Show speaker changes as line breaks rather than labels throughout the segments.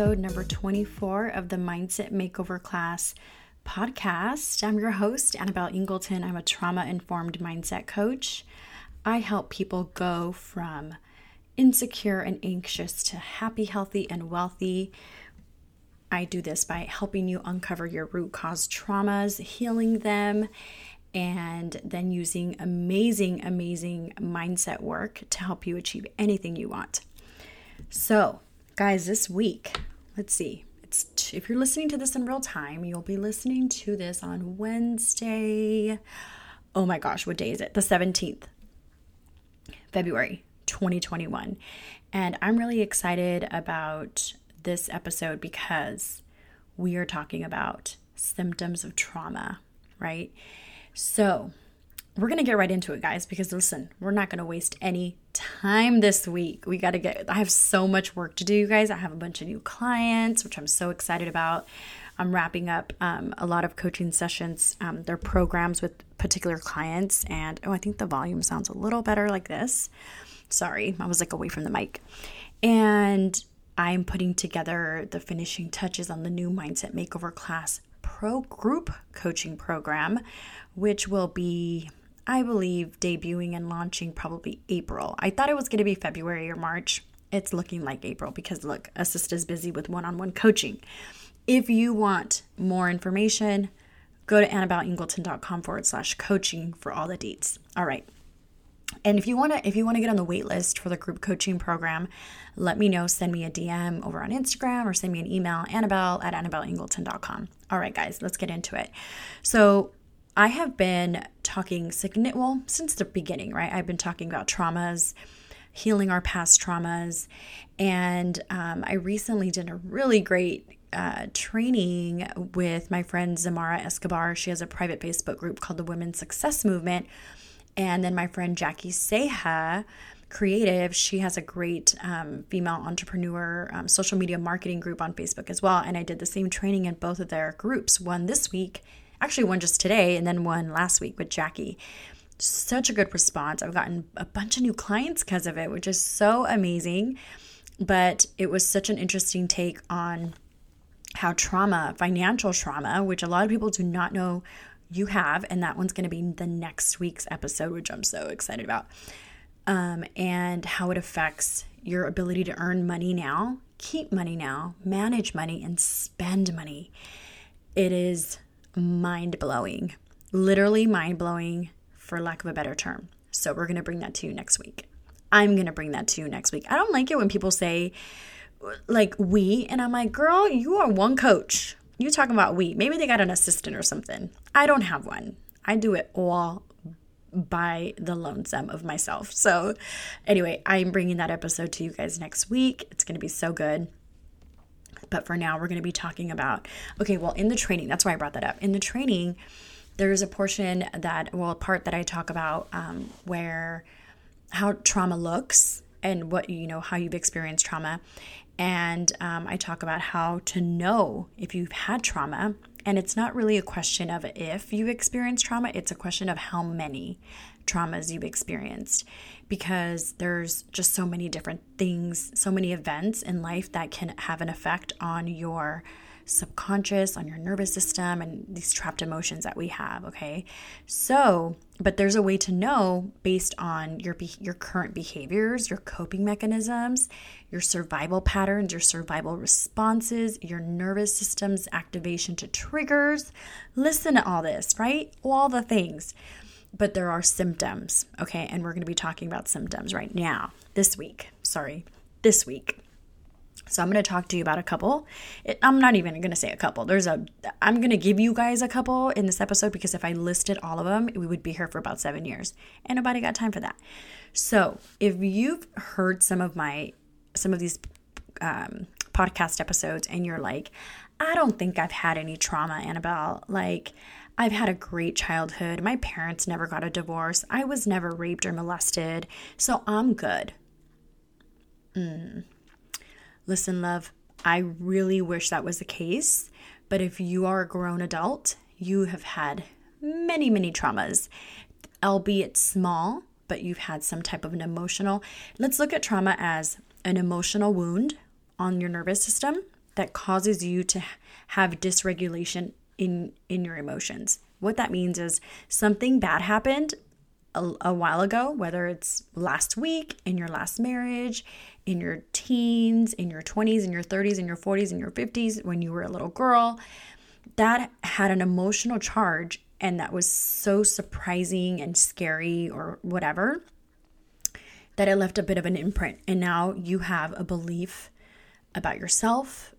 episode number 24 of the Mindset Makeover Class podcast. I'm your host, Annabelle Ingleton. I'm a trauma informed mindset coach. I help people go from insecure and anxious to happy, healthy, and wealthy. I do this by helping you uncover your root cause traumas, healing them, and then using amazing, amazing mindset work to help you achieve anything you want. So, guys, this week, let's see. It's t- if you're listening to this in real time, you'll be listening to this on Wednesday. Oh my gosh, what day is it? The 17th, February 2021. And I'm really excited about this episode because we are talking about symptoms of trauma, right? So, we're going to get right into it, guys, because listen, we're not going to waste any time this week. We got to get, I have so much work to do, you guys. I have a bunch of new clients, which I'm so excited about. I'm wrapping up um, a lot of coaching sessions. Um, they're programs with particular clients. And oh, I think the volume sounds a little better like this. Sorry, I was like away from the mic. And I'm putting together the finishing touches on the new Mindset Makeover class pro group coaching program, which will be I believe, debuting and launching probably April. I thought it was going to be February or March. It's looking like April because look, Assist is busy with one on one coaching. If you want more information, go to annabelleingleton.com forward slash coaching for all the dates. All right. And if you want to if you want to get on the wait list for the group coaching program, let me know. Send me a DM over on Instagram or send me an email, annabelle at annabelleingleton.com. All right, guys, let's get into it. So I have been talking well since the beginning, right? I've been talking about traumas, healing our past traumas, and um, I recently did a really great uh, training with my friend Zamara Escobar. She has a private Facebook group called the Women's Success Movement, and then my friend Jackie Seha creative she has a great um, female entrepreneur um, social media marketing group on facebook as well and i did the same training in both of their groups one this week actually one just today and then one last week with Jackie. Such a good response. I've gotten a bunch of new clients because of it, which is so amazing. But it was such an interesting take on how trauma, financial trauma, which a lot of people do not know you have, and that one's going to be the next week's episode, which I'm so excited about, um, and how it affects your ability to earn money now, keep money now, manage money, and spend money. It is mind blowing, literally mind blowing, for lack of a better term. So, we're going to bring that to you next week. I'm going to bring that to you next week. I don't like it when people say, like, we, and I'm like, girl, you are one coach. You talking about we. Maybe they got an assistant or something. I don't have one. I do it all by the lonesome of myself. So, anyway, I'm bringing that episode to you guys next week. It's going to be so good. But for now, we're going to be talking about okay, well, in the training, that's why I brought that up. In the training, there's a portion that, well, a part that I talk about um, where how trauma looks and what, you know, how you've experienced trauma. And um, I talk about how to know if you've had trauma. And it's not really a question of if you've experienced trauma, it's a question of how many traumas you've experienced because there's just so many different things, so many events in life that can have an effect on your subconscious, on your nervous system, and these trapped emotions that we have. Okay, so but there's a way to know based on your your current behaviors, your coping mechanisms, your survival patterns, your survival responses, your nervous system's activation to triggers. Listen to all this, right? All the things but there are symptoms, okay? And we're going to be talking about symptoms right now, this week. Sorry, this week. So I'm going to talk to you about a couple. I'm not even going to say a couple. There's a I'm going to give you guys a couple in this episode because if I listed all of them, we would be here for about 7 years. And nobody got time for that. So, if you've heard some of my some of these um, podcast episodes and you're like, I don't think I've had any trauma, Annabelle. Like I've had a great childhood. My parents never got a divorce. I was never raped or molested. So I'm good. Mm. Listen, love, I really wish that was the case. But if you are a grown adult, you have had many, many traumas, albeit small, but you've had some type of an emotional. Let's look at trauma as an emotional wound on your nervous system that causes you to have dysregulation in in your emotions. What that means is something bad happened a, a, while ago, whether it's last week, in your last marriage, in your teens, in your 20s, in your 30s, in your 40s, in your 50s, when you were a little girl, that had an emotional charge and that was so surprising and scary or whatever that it left a bit of an imprint. And now you have a belief about yourself,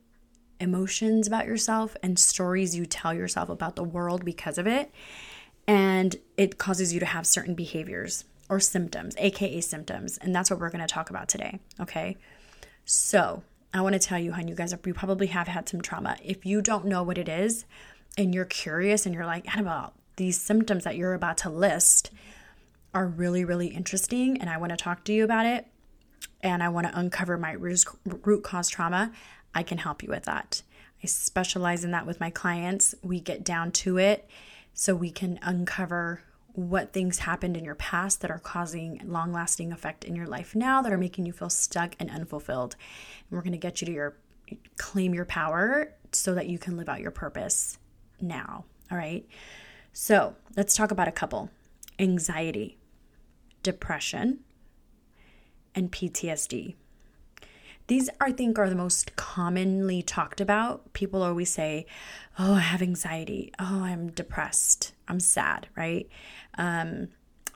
emotions about yourself, and stories you tell yourself about the world because of it. And it causes you to have certain behaviors or symptoms, aka symptoms. And that's what we're going to talk about today. Okay. So I want to tell you, hon, you guys, you probably have had some trauma. If you don't know what it is and you're curious and you're like, Annabelle, uh, these symptoms that you're about to list are really, really interesting. And I want to talk to you about it. And I want to uncover my root cause trauma. I can help you with that. I specialize in that with my clients. We get down to it so we can uncover what things happened in your past that are causing long lasting effect in your life now that are making you feel stuck and unfulfilled. And we're going to get you to your claim your power so that you can live out your purpose now. All right. So let's talk about a couple anxiety, depression, and PTSD. These, I think, are the most commonly talked about. People always say, Oh, I have anxiety. Oh, I'm depressed. I'm sad, right? Um,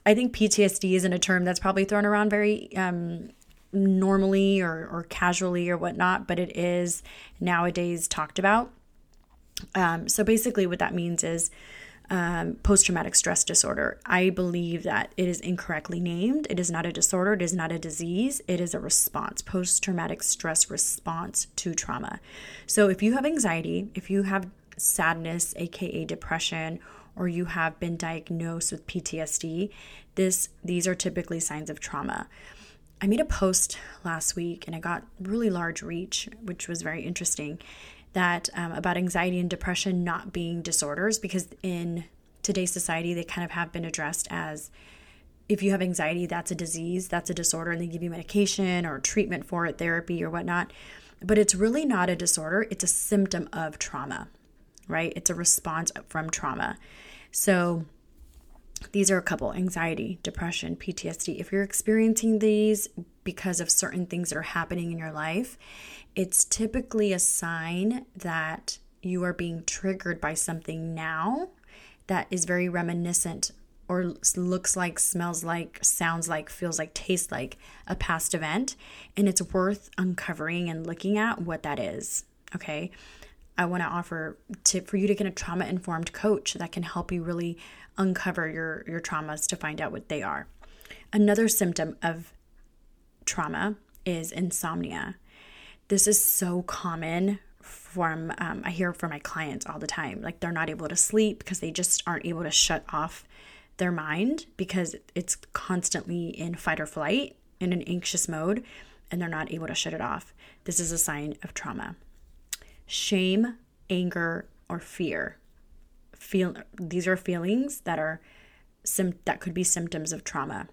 I think PTSD isn't a term that's probably thrown around very um, normally or, or casually or whatnot, but it is nowadays talked about. Um, so basically, what that means is um, post traumatic stress disorder. I believe that it is incorrectly named. It is not a disorder, it is not a disease, it is a response, post traumatic stress response to trauma. So if you have anxiety, if you have sadness, aka depression, or you have been diagnosed with PTSD, this these are typically signs of trauma. I made a post last week and I got really large reach, which was very interesting that um, about anxiety and depression not being disorders because in today's society they kind of have been addressed as if you have anxiety that's a disease that's a disorder and they give you medication or treatment for it therapy or whatnot. But it's really not a disorder it's a symptom of trauma right? It's a response from trauma so these are a couple anxiety, depression, PTSD. If you're experiencing these because of certain things that are happening in your life, it's typically a sign that you are being triggered by something now that is very reminiscent or looks like, smells like, sounds like, feels like, tastes like a past event. And it's worth uncovering and looking at what that is. Okay. I want to offer tip for you to get a trauma informed coach that can help you really uncover your, your traumas to find out what they are. Another symptom of trauma is insomnia. This is so common from um, I hear from my clients all the time. Like they're not able to sleep because they just aren't able to shut off their mind because it's constantly in fight or flight in an anxious mode and they're not able to shut it off. This is a sign of trauma. Shame, anger, or fear feel these are feelings that are sim- that could be symptoms of trauma.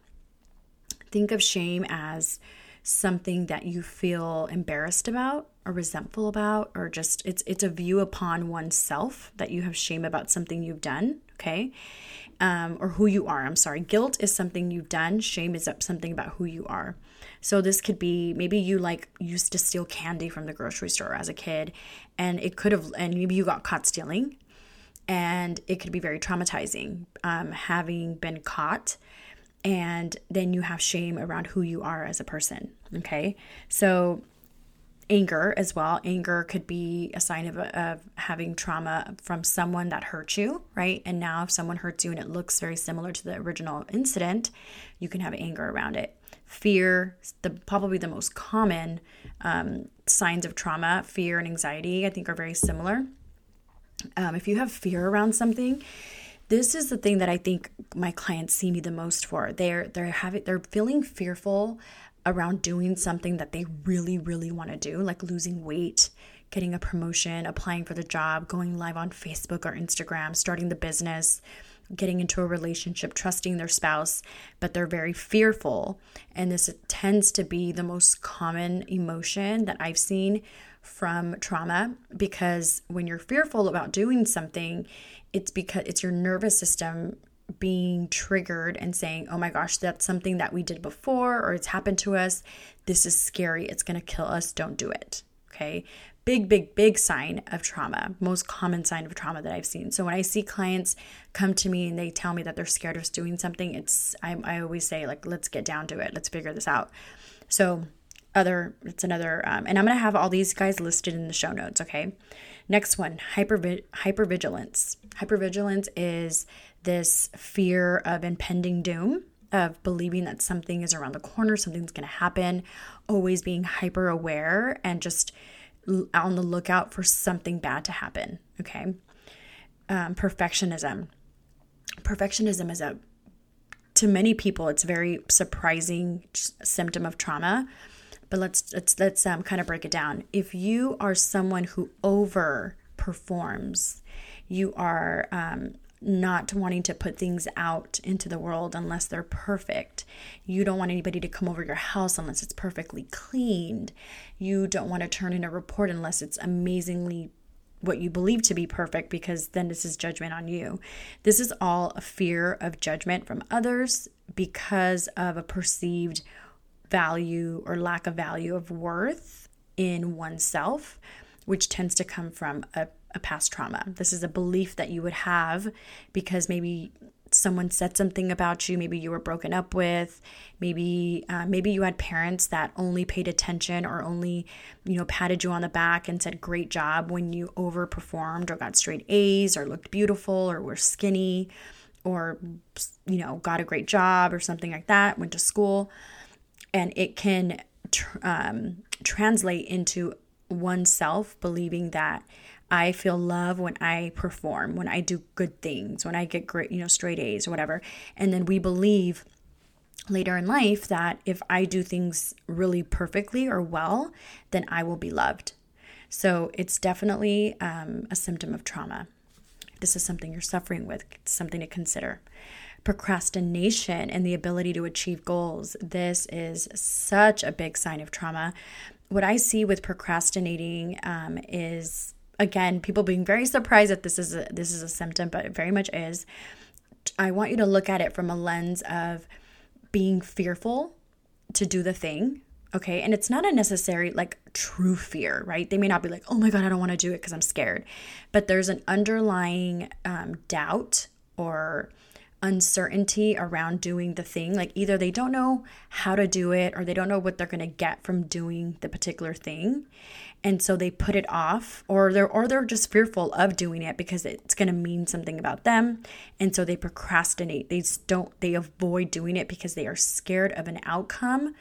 Think of shame as something that you feel embarrassed about or resentful about or just it's it's a view upon oneself that you have shame about something you've done okay? Um, or who you are i'm sorry. Guilt is something you've done. Shame is something about who you are. So this could be maybe you like used to steal candy from the grocery store as a kid and it could have and maybe you got caught stealing and it could be very traumatizing um, having been caught and then you have shame around who you are as a person okay? So anger as well. Anger could be a sign of, of having trauma from someone that hurt you right? And now if someone hurts you and it looks very similar to the original incident you can have anger around it. Fear the probably the most common um, signs of trauma fear and anxiety i think are very similar. Um, if you have fear around something, this is the thing that I think my clients see me the most for. They're they're having they're feeling fearful around doing something that they really, really want to do, like losing weight, getting a promotion, applying for the job, going live on Facebook or Instagram, starting the business, getting into a relationship, trusting their spouse, but they're very fearful. And this tends to be the most common emotion that I've seen from trauma because when you're fearful about doing something, it's because it's your nervous system being triggered and saying, oh my gosh, that's something that we did before or it's happened to us. This is scary. It's going to kill us. Don't do it. Okay. Big, big, big sign of trauma, most common sign of trauma that I've seen. So when I see clients come to me and they tell me that they're scared of doing something, it's, I, I always say, like, let's get down to it. Let's figure this out. So, other, it's another, um, and I'm going to have all these guys listed in the show notes. Okay. Next one, hyper hypervigilance. Hypervigilance is this fear of impending doom, of believing that something is around the corner, something's going to happen, always being hyper aware and just on the lookout for something bad to happen. Okay. Um, perfectionism. Perfectionism is a, to many people, it's a very surprising symptom of trauma. But let's let's let's um, kind of break it down. If you are someone who over performs, you are um, not wanting to put things out into the world unless they're perfect. You don't want anybody to come over your house unless it's perfectly cleaned. You don't want to turn in a report unless it's amazingly what you believe to be perfect because then this is judgment on you. This is all a fear of judgment from others because of a perceived value or lack of value of worth in oneself, which tends to come from a a past trauma. This is a belief that you would have because maybe someone said something about you maybe you were broken up with maybe uh, maybe you had parents that only paid attention or only you know patted you on the back and said great job when you overperformed or got straight a's or looked beautiful or were skinny or you know got a great job or something like that went to school and it can tr- um, translate into oneself believing that I feel love when I perform, when I do good things, when I get great, you know, straight A's or whatever. And then we believe later in life that if I do things really perfectly or well, then I will be loved. So it's definitely um, a symptom of trauma. This is something you're suffering with, something to consider. Procrastination and the ability to achieve goals. This is such a big sign of trauma. What I see with procrastinating um, is again, people being very surprised that this is a, this is a symptom, but it very much is. I want you to look at it from a lens of being fearful to do the thing, okay? And it's not a necessary like true fear, right? They may not be like, "Oh my god, I don't want to do it because I'm scared," but there's an underlying um, doubt or uncertainty around doing the thing. Like either they don't know how to do it or they don't know what they're going to get from doing the particular thing. And so they put it off or they're or they're just fearful of doing it because it's going to mean something about them. And so they procrastinate. They don't they avoid doing it because they are scared of an outcome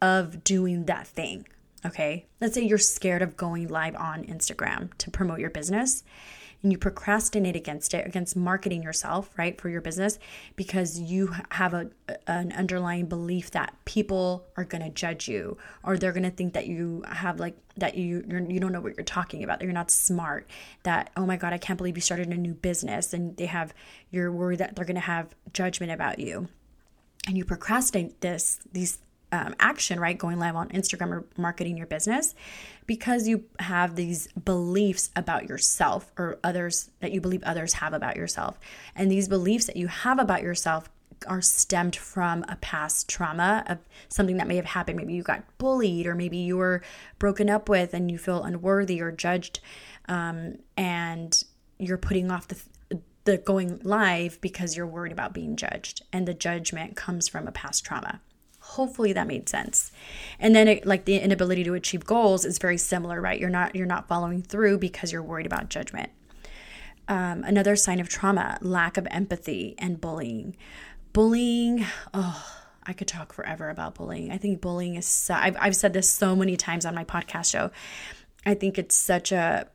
of doing that thing. Okay? Let's say you're scared of going live on Instagram to promote your business and you procrastinate against it, against marketing yourself, right, for your business because you have a an underlying belief that people are going to judge you or they're going to think that you have like that you you're, you don't know what you're talking about, that you're not smart, that oh my god, I can't believe you started a new business and they have you're worried that they're going to have judgment about you. And you procrastinate this these um, action, right? Going live on Instagram or marketing your business because you have these beliefs about yourself or others that you believe others have about yourself. And these beliefs that you have about yourself are stemmed from a past trauma of something that may have happened. Maybe you got bullied, or maybe you were broken up with and you feel unworthy or judged, um, and you're putting off the the going live because you're worried about being judged, and the judgment comes from a past trauma. Hopefully that made sense. And then it, like the inability to achieve goals is very similar, right? You're not you're not following through because you're worried about judgment. Um, another sign of trauma, lack of empathy and bullying. Bullying, oh, I could talk forever about bullying. I think bullying is, so, I've, I've said this so many times on my podcast show. I think it's such a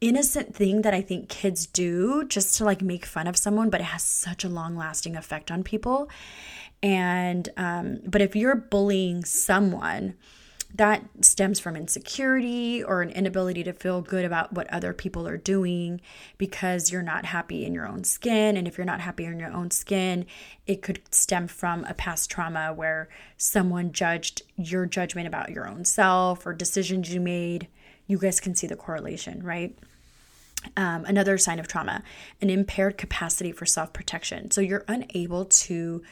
innocent thing that I think kids do just to like make fun of someone, but it has such a long lasting effect on people. And, um, but if you're bullying someone, that stems from insecurity or an inability to feel good about what other people are doing because you're not happy in your own skin. And if you're not happy in your own skin, it could stem from a past trauma where someone judged your judgment about your own self or decisions you made. You guys can see the correlation, right? Um, another sign of trauma, an impaired capacity for self protection. So you're unable to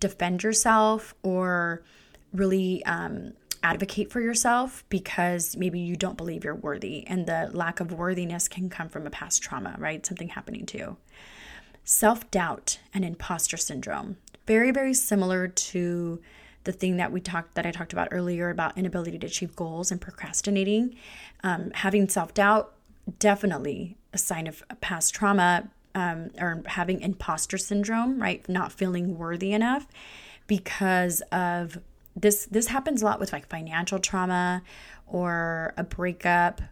defend yourself or really um, advocate for yourself because maybe you don't believe you're worthy. And the lack of worthiness can come from a past trauma, right? Something happening to you. Self doubt and imposter syndrome. Very, very similar to the thing that we talked that I talked about earlier about inability to achieve goals and procrastinating. Um, having self doubt definitely a sign of past trauma um, or having imposter syndrome, right? Not feeling worthy enough because of this. This happens a lot with like financial trauma or a breakup,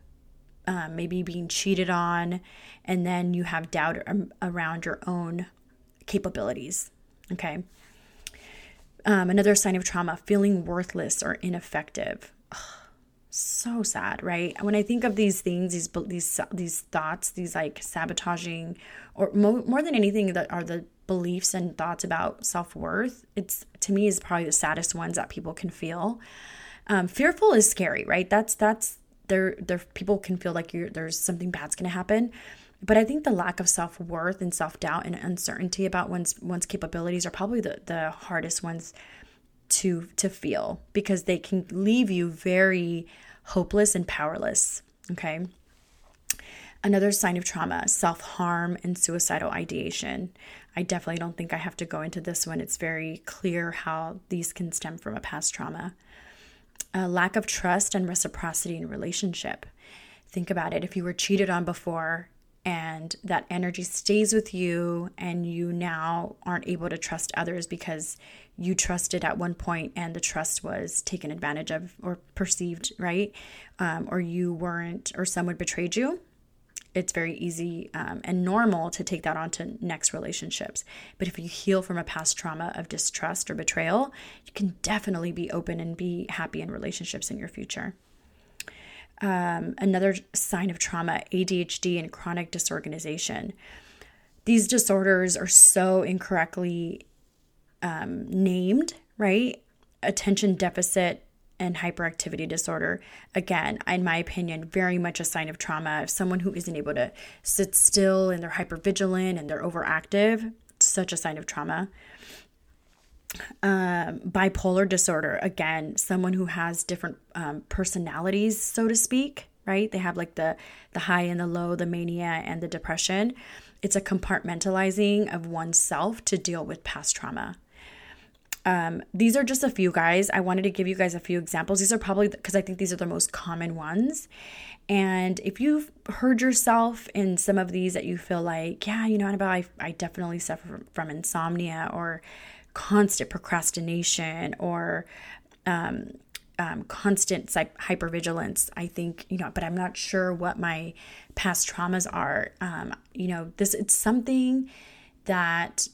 um, maybe being cheated on, and then you have doubt around your own capabilities. Okay. Um, another sign of trauma, feeling worthless or ineffective. Ugh so sad, right? When I think of these things, these these these thoughts, these like sabotaging, or mo- more than anything, that are the beliefs and thoughts about self worth. It's to me is probably the saddest ones that people can feel. Um, fearful is scary, right? That's that's there. There people can feel like you there's something bad's going to happen. But I think the lack of self worth and self doubt and uncertainty about one's one's capabilities are probably the the hardest ones to to feel because they can leave you very hopeless and powerless. Okay. Another sign of trauma, self harm and suicidal ideation. I definitely don't think I have to go into this one. It's very clear how these can stem from a past trauma. A lack of trust and reciprocity in relationship. Think about it. If you were cheated on before and that energy stays with you and you now aren't able to trust others because you trusted at one point and the trust was taken advantage of or perceived right? Um, or you weren't or someone betrayed you. It's very easy um, and normal to take that on to next relationships. But if you heal from a past trauma of distrust or betrayal you can definitely be open and be happy in relationships in your future um, another sign of trauma, ADHD and chronic disorganization. These disorders are so incorrectly um, named, right? Attention deficit and hyperactivity disorder. Again, in my opinion, very much a sign of trauma. If someone who isn't able to sit still and they're hypervigilant and they're overactive, such a sign of trauma um, bipolar disorder. Again someone who has different um, personalities so to speak right? They have like the the high and the low the mania and the depression. It's a compartmentalizing of oneself to deal with past trauma. Um, these are just a few guys. I wanted to give you guys a few examples. These are probably because i think these are the most common ones. And if you've heard yourself in some of these that you feel like yeah you know annabelle i, I definitely suffer from insomnia or constant procrastination or um, um, constant hypervigilance. I think, you know, but I'm not sure what my past traumas are. Um, you know, this it's something that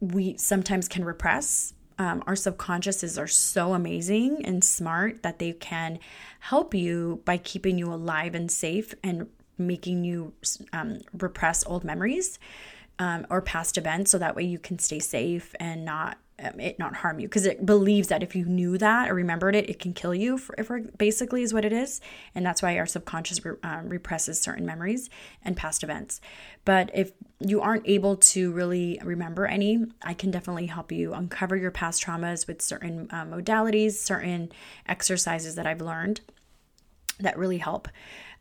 we sometimes can repress. Um, our subconsciouses are so amazing and smart that they can help you by keeping you alive and safe and making you um, repress old memories um, or past events so that way you can stay safe and not um, it not harm you. Because it believes that if you knew that or remembered it it can kill you for, for basically is what it is. And that's why our subconscious re, um, represses certain memories and past events. But if you aren't able to really remember any i can definitely help you uncover your past traumas with certain uh, modalities certain exercises that i've learned that really help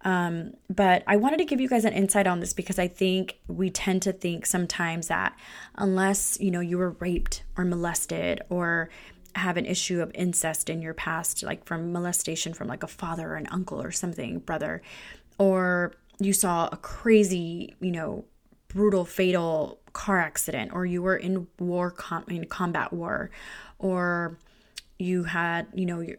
um, but I wanted to give you guys an insight on this because I think we tend to think sometimes that unless you know you were raped or molested or have an issue of incest in your past, like from molestation from like a father or an uncle or something, brother, or you saw a crazy, you know, brutal, fatal car accident, or you were in war, com- in combat war, or you had, you know, your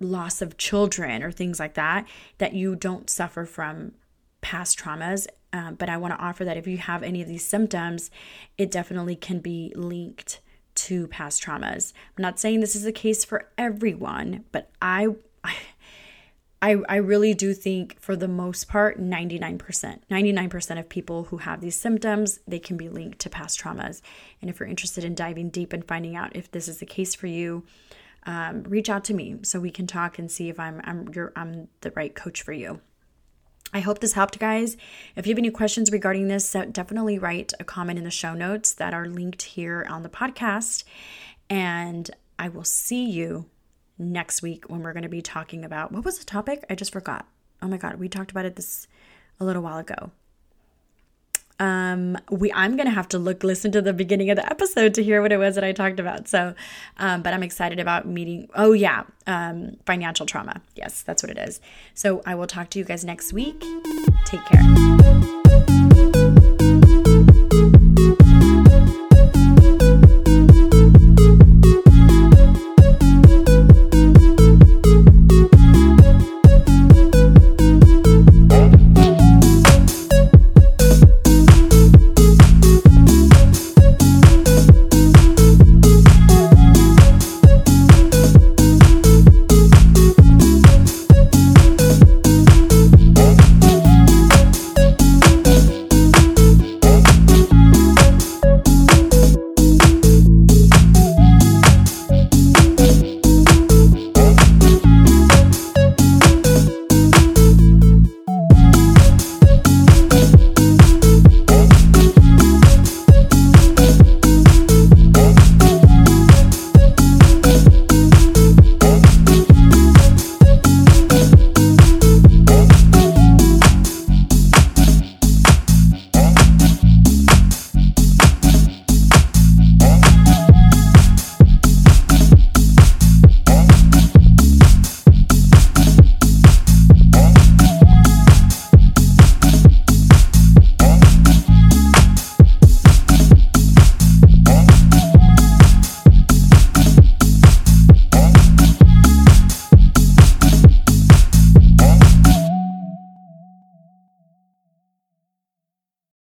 loss of children or things like that, that you don't suffer from past traumas. Um, but I want to offer that if you have any of these symptoms, it definitely can be linked to past traumas. I'm not saying this is the case for everyone, but I, I I, I really do think for the most part 99% 99% of people who have these symptoms they can be linked to past traumas and if you're interested in diving deep and finding out if this is the case for you um, reach out to me so we can talk and see if I'm I'm I'm the right coach for you I hope this helped, guys. If you have any questions regarding this, definitely write a comment in the show notes that are linked here on the podcast. And I will see you next week when we're going to be talking about what was the topic? I just forgot. Oh my god, we talked about it this a little while ago. Um, we I'm gonna have to look listen to the beginning of the episode to hear what it was that I talked about. So, um, but I'm excited about meeting. Oh yeah, um, financial trauma. Yes, that's what it is. So I will talk to you guys next week. Take care.